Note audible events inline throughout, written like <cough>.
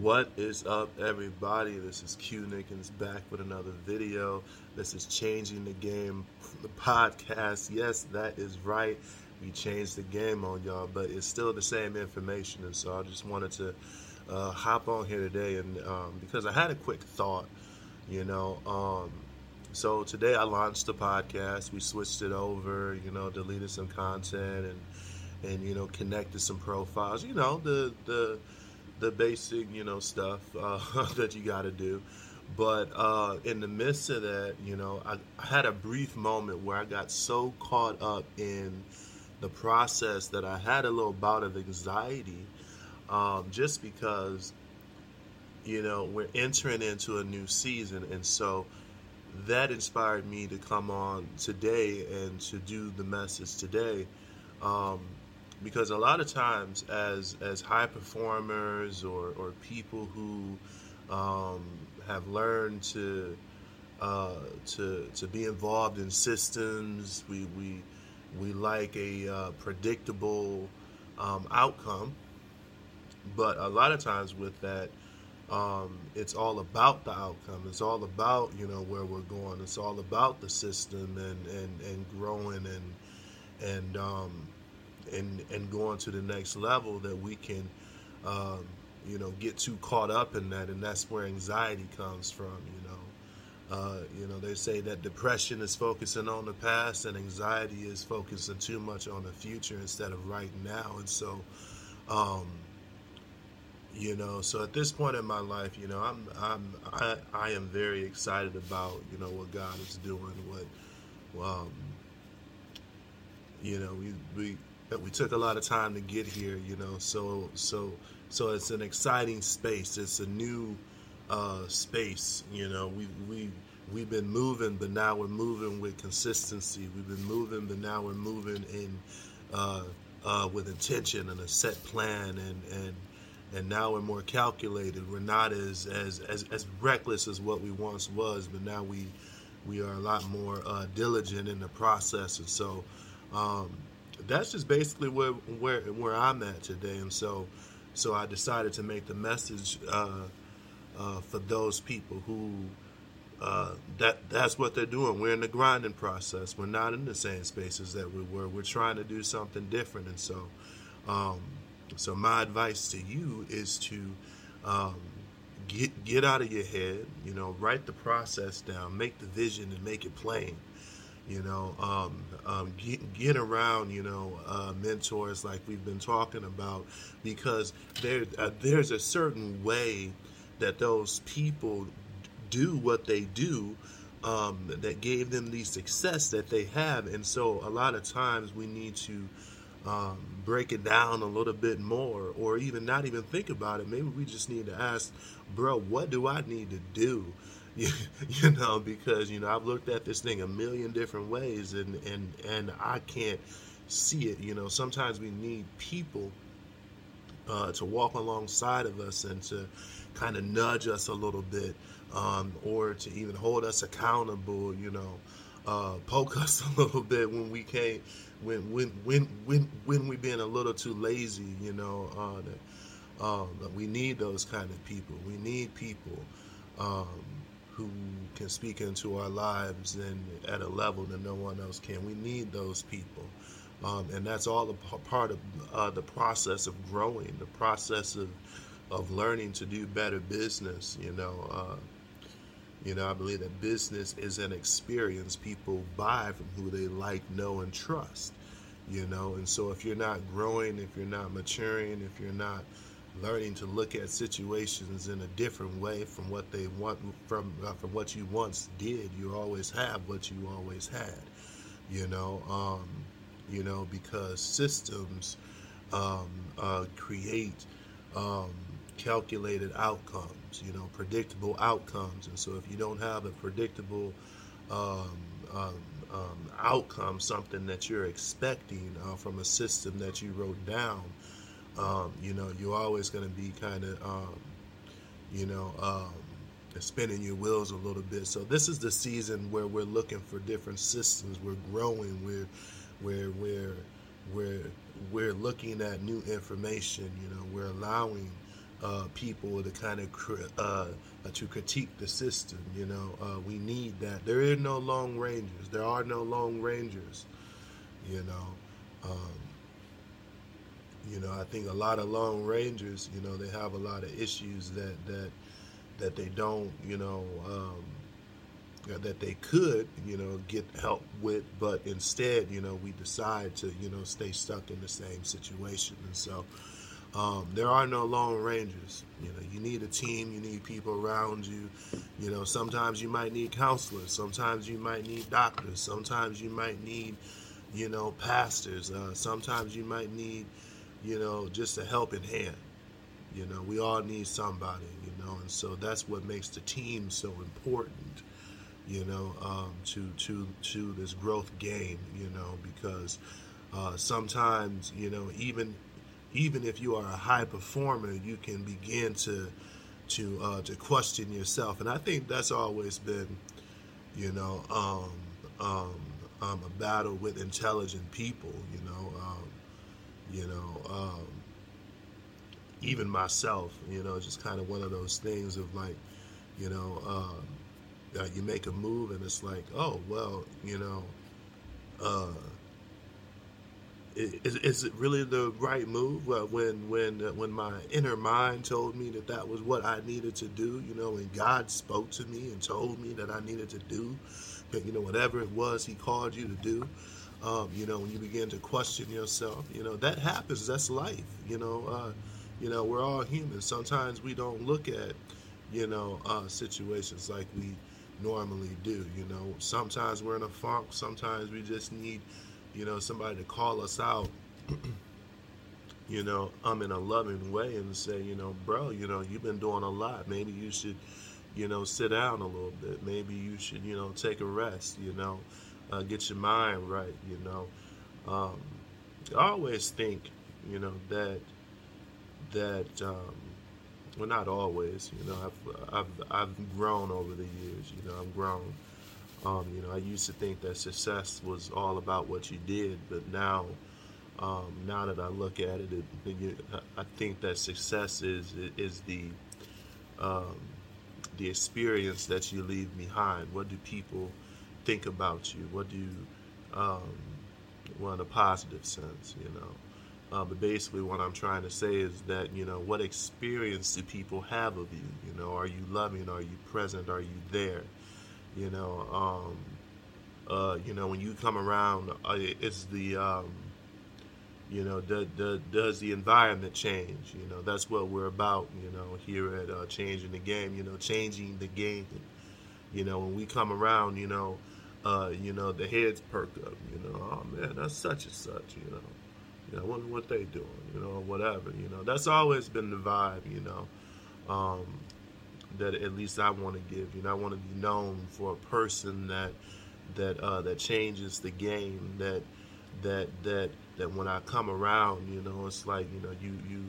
What is up, everybody? This is Q Nickens back with another video. This is Changing the Game, the podcast. Yes, that is right. We changed the game on y'all, but it's still the same information. And so I just wanted to uh, hop on here today, and um, because I had a quick thought, you know. Um, so today I launched the podcast. We switched it over, you know, deleted some content and and you know connected some profiles. You know the the the basic, you know, stuff <laughs> uh, that you got to do. But uh, in the midst of that, you know, I, I, had a brief moment where I got so caught up in the process that I had a little bout of anxiety um, just because, you know, we're entering into a new season. And so that inspired me to come on today and to do the message today. Um, because a lot of times as as high performers or, or people who um, have learned to uh, to to be involved in systems we we we like a uh, predictable um, outcome. But a lot of times with that um, it's all about the outcome. It's all about you know where we're going. It's all about the system and and, and growing and and um, and and going to the next level that we can um, you know get too caught up in that and that's where anxiety comes from you know. Uh, you know they say that depression is focusing on the past and anxiety is focusing too much on the future instead of right now and so um, you know so at this point in my life you know i'm i'm i, I am very excited about you know what god is doing what um, you know we we that we took a lot of time to get here, you know. So so so it's an exciting space. It's a new uh, space, you know. We we we've been moving, but now we're moving with consistency. We've been moving, but now we're moving in uh, uh, with intention and a set plan, and and and now we're more calculated. We're not as as as, as reckless as what we once was, but now we we are a lot more uh, diligent in the process, and so. Um, that's just basically where where where I'm at today, and so so I decided to make the message uh, uh, for those people who uh, that that's what they're doing. We're in the grinding process. We're not in the same spaces that we were. We're trying to do something different, and so um, so my advice to you is to um, get get out of your head. You know, write the process down, make the vision, and make it plain you know um, um, get, get, around you know uh, mentors like we've been talking about because there uh, there's a certain way that those people do what they do um, that gave them the success that they have. And so a lot of times we need to um, break it down a little bit more or even not even think about it. Maybe we just need to ask bro what do i need to do <laughs> you, you know, because you know I've looked at this thing a million different ways, and and and I can't see it. You know, sometimes we need people uh, to walk alongside of us and to kind of nudge us a little bit, um, or to even hold us accountable. You know, uh, poke <laughs> us a little bit when we can't, when when when when when we being a little too lazy. You know, uh, that, um, we need those kind of people. We need people. Um, who can speak into our lives and at a level that no one else can. We need those people. Um, and that's all a part of uh, the process of growing, the process of, of learning to do better business. You know, uh, you know, I believe that business is an experience people buy from who they like, know, and trust. You know, and so if you're not growing, if you're not maturing, if you're not learning to look at situations in a different way from what they want from uh, from what you once did. You always have what you always had, you know. Um, you know because systems um, uh, create um, calculated outcomes. You know, predictable outcomes, and so if you don't have a predictable um, um, um, outcome, something that you're expecting uh, from a system that you wrote down um, you know, you're always going to be kind of, um, you know, um, spinning your wheels a little bit. So this is the season where we're looking for different systems. We're growing. We're, we're, we're, we're, we're looking at new information. You know, we're allowing uh, people to kind of uh, to critique the system. You know, uh, we need that. There are no long Rangers. There are no Lone Rangers. You know, um, you know. I think a lot of Lone Rangers. You know, they have a lot of issues that that that they don't. You know. Um, that they could, you know, get help with, but instead, you know, we decide to, you know, stay stuck in the same situation. And so, um, there are no lone rangers. You know, you need a team. You need people around you. You know, sometimes you might need counselors. Sometimes you might need doctors. Sometimes you might need, you know, pastors. Uh, sometimes you might need, you know, just a helping hand. You know, we all need somebody. You know, and so that's what makes the team so important. You know, um, to to to this growth game. You know, because uh, sometimes you know even even if you are a high performer, you can begin to to uh, to question yourself, and I think that's always been, you know, um, um, um, a battle with intelligent people. You know, you know, um, even myself. You know, just kind of one of those things of like, you know, uh, uh, you make a move, and it's like, oh well, you know. Uh, is, is it really the right move? Well, when when uh, when my inner mind told me that that was what I needed to do, you know, and God spoke to me and told me that I needed to do, you know, whatever it was He called you to do, um, you know, when you begin to question yourself, you know, that happens. That's life. You know, uh, you know, we're all human. Sometimes we don't look at, you know, uh, situations like we normally do. You know, sometimes we're in a funk. Sometimes we just need you know, somebody to call us out, you know, um, in a loving way and say, you know, bro, you know, you've been doing a lot. Maybe you should, you know, sit down a little bit. Maybe you should, you know, take a rest, you know, uh, get your mind right, you know. Um, I always think, you know, that, that, um, well, not always, you know, I've, I've, I've grown over the years, you know, I've grown um, you know, I used to think that success was all about what you did, but now, um, now that I look at it, it, it, I think that success is is the um, the experience that you leave behind. What do people think about you? What do um, well, in a positive sense, you know. Uh, but basically, what I'm trying to say is that you know, what experience do people have of you? You know, are you loving? Are you present? Are you there? You know, um, uh, you know when you come around, uh, it's the um, you know, the, the, does the environment change? You know, that's what we're about. You know, here at uh, changing the game. You know, changing the game. You know, when we come around, you know, uh, you know, the heads perk up. You know, oh man, that's such and such. You know, you know, I wonder what they doing. You know, whatever. You know, that's always been the vibe. You know, um, that at least I want to give. You know, I want to be known for a person that that uh, that changes the game. That that that that when I come around, you know, it's like you know you you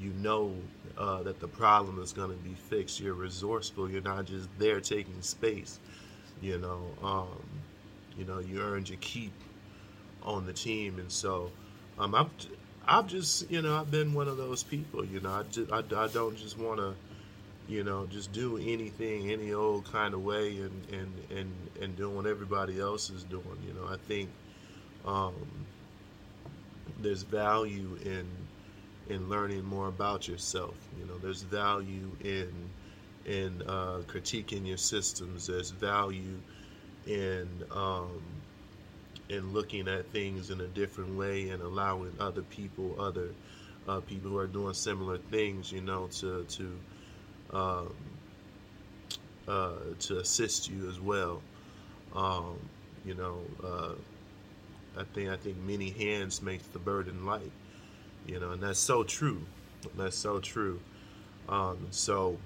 you know uh, that the problem is going to be fixed. You're resourceful. You're not just there taking space. You know, um, you know, you earned your keep on the team, and so um, I've I've just you know I've been one of those people. You know, I just, I, I don't just want to you know, just do anything any old kind of way and, and, and, and doing what everybody else is doing. You know, I think um, there's value in in learning more about yourself. You know, there's value in in uh, critiquing your systems. There's value in um, in looking at things in a different way and allowing other people, other uh, people who are doing similar things, you know, to to um, uh, to assist you as well. Um, you know, uh, I think I think many hands makes the burden light. You know, and that's so true. That's so true. Um, so,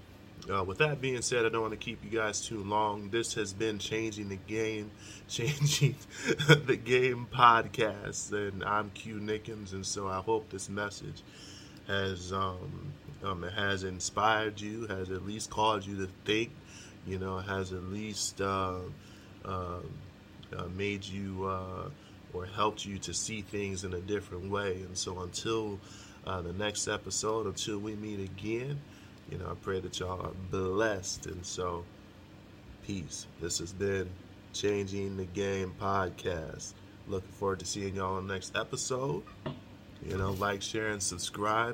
uh, with that being said, I don't want to keep you guys too long. This has been changing the game, <laughs> changing <laughs> the game podcast, and I'm Q Nickens, and so I hope this message has um, um, has inspired you, has at least caused you to think, you know, has at least uh, uh, uh, made you uh, or helped you to see things in a different way. And so until uh, the next episode. Until we meet again, you know, I pray that y'all are blessed. And so, peace. This has been Changing the Game podcast. Looking forward to seeing y'all on the next episode. You know, like, share, and subscribe.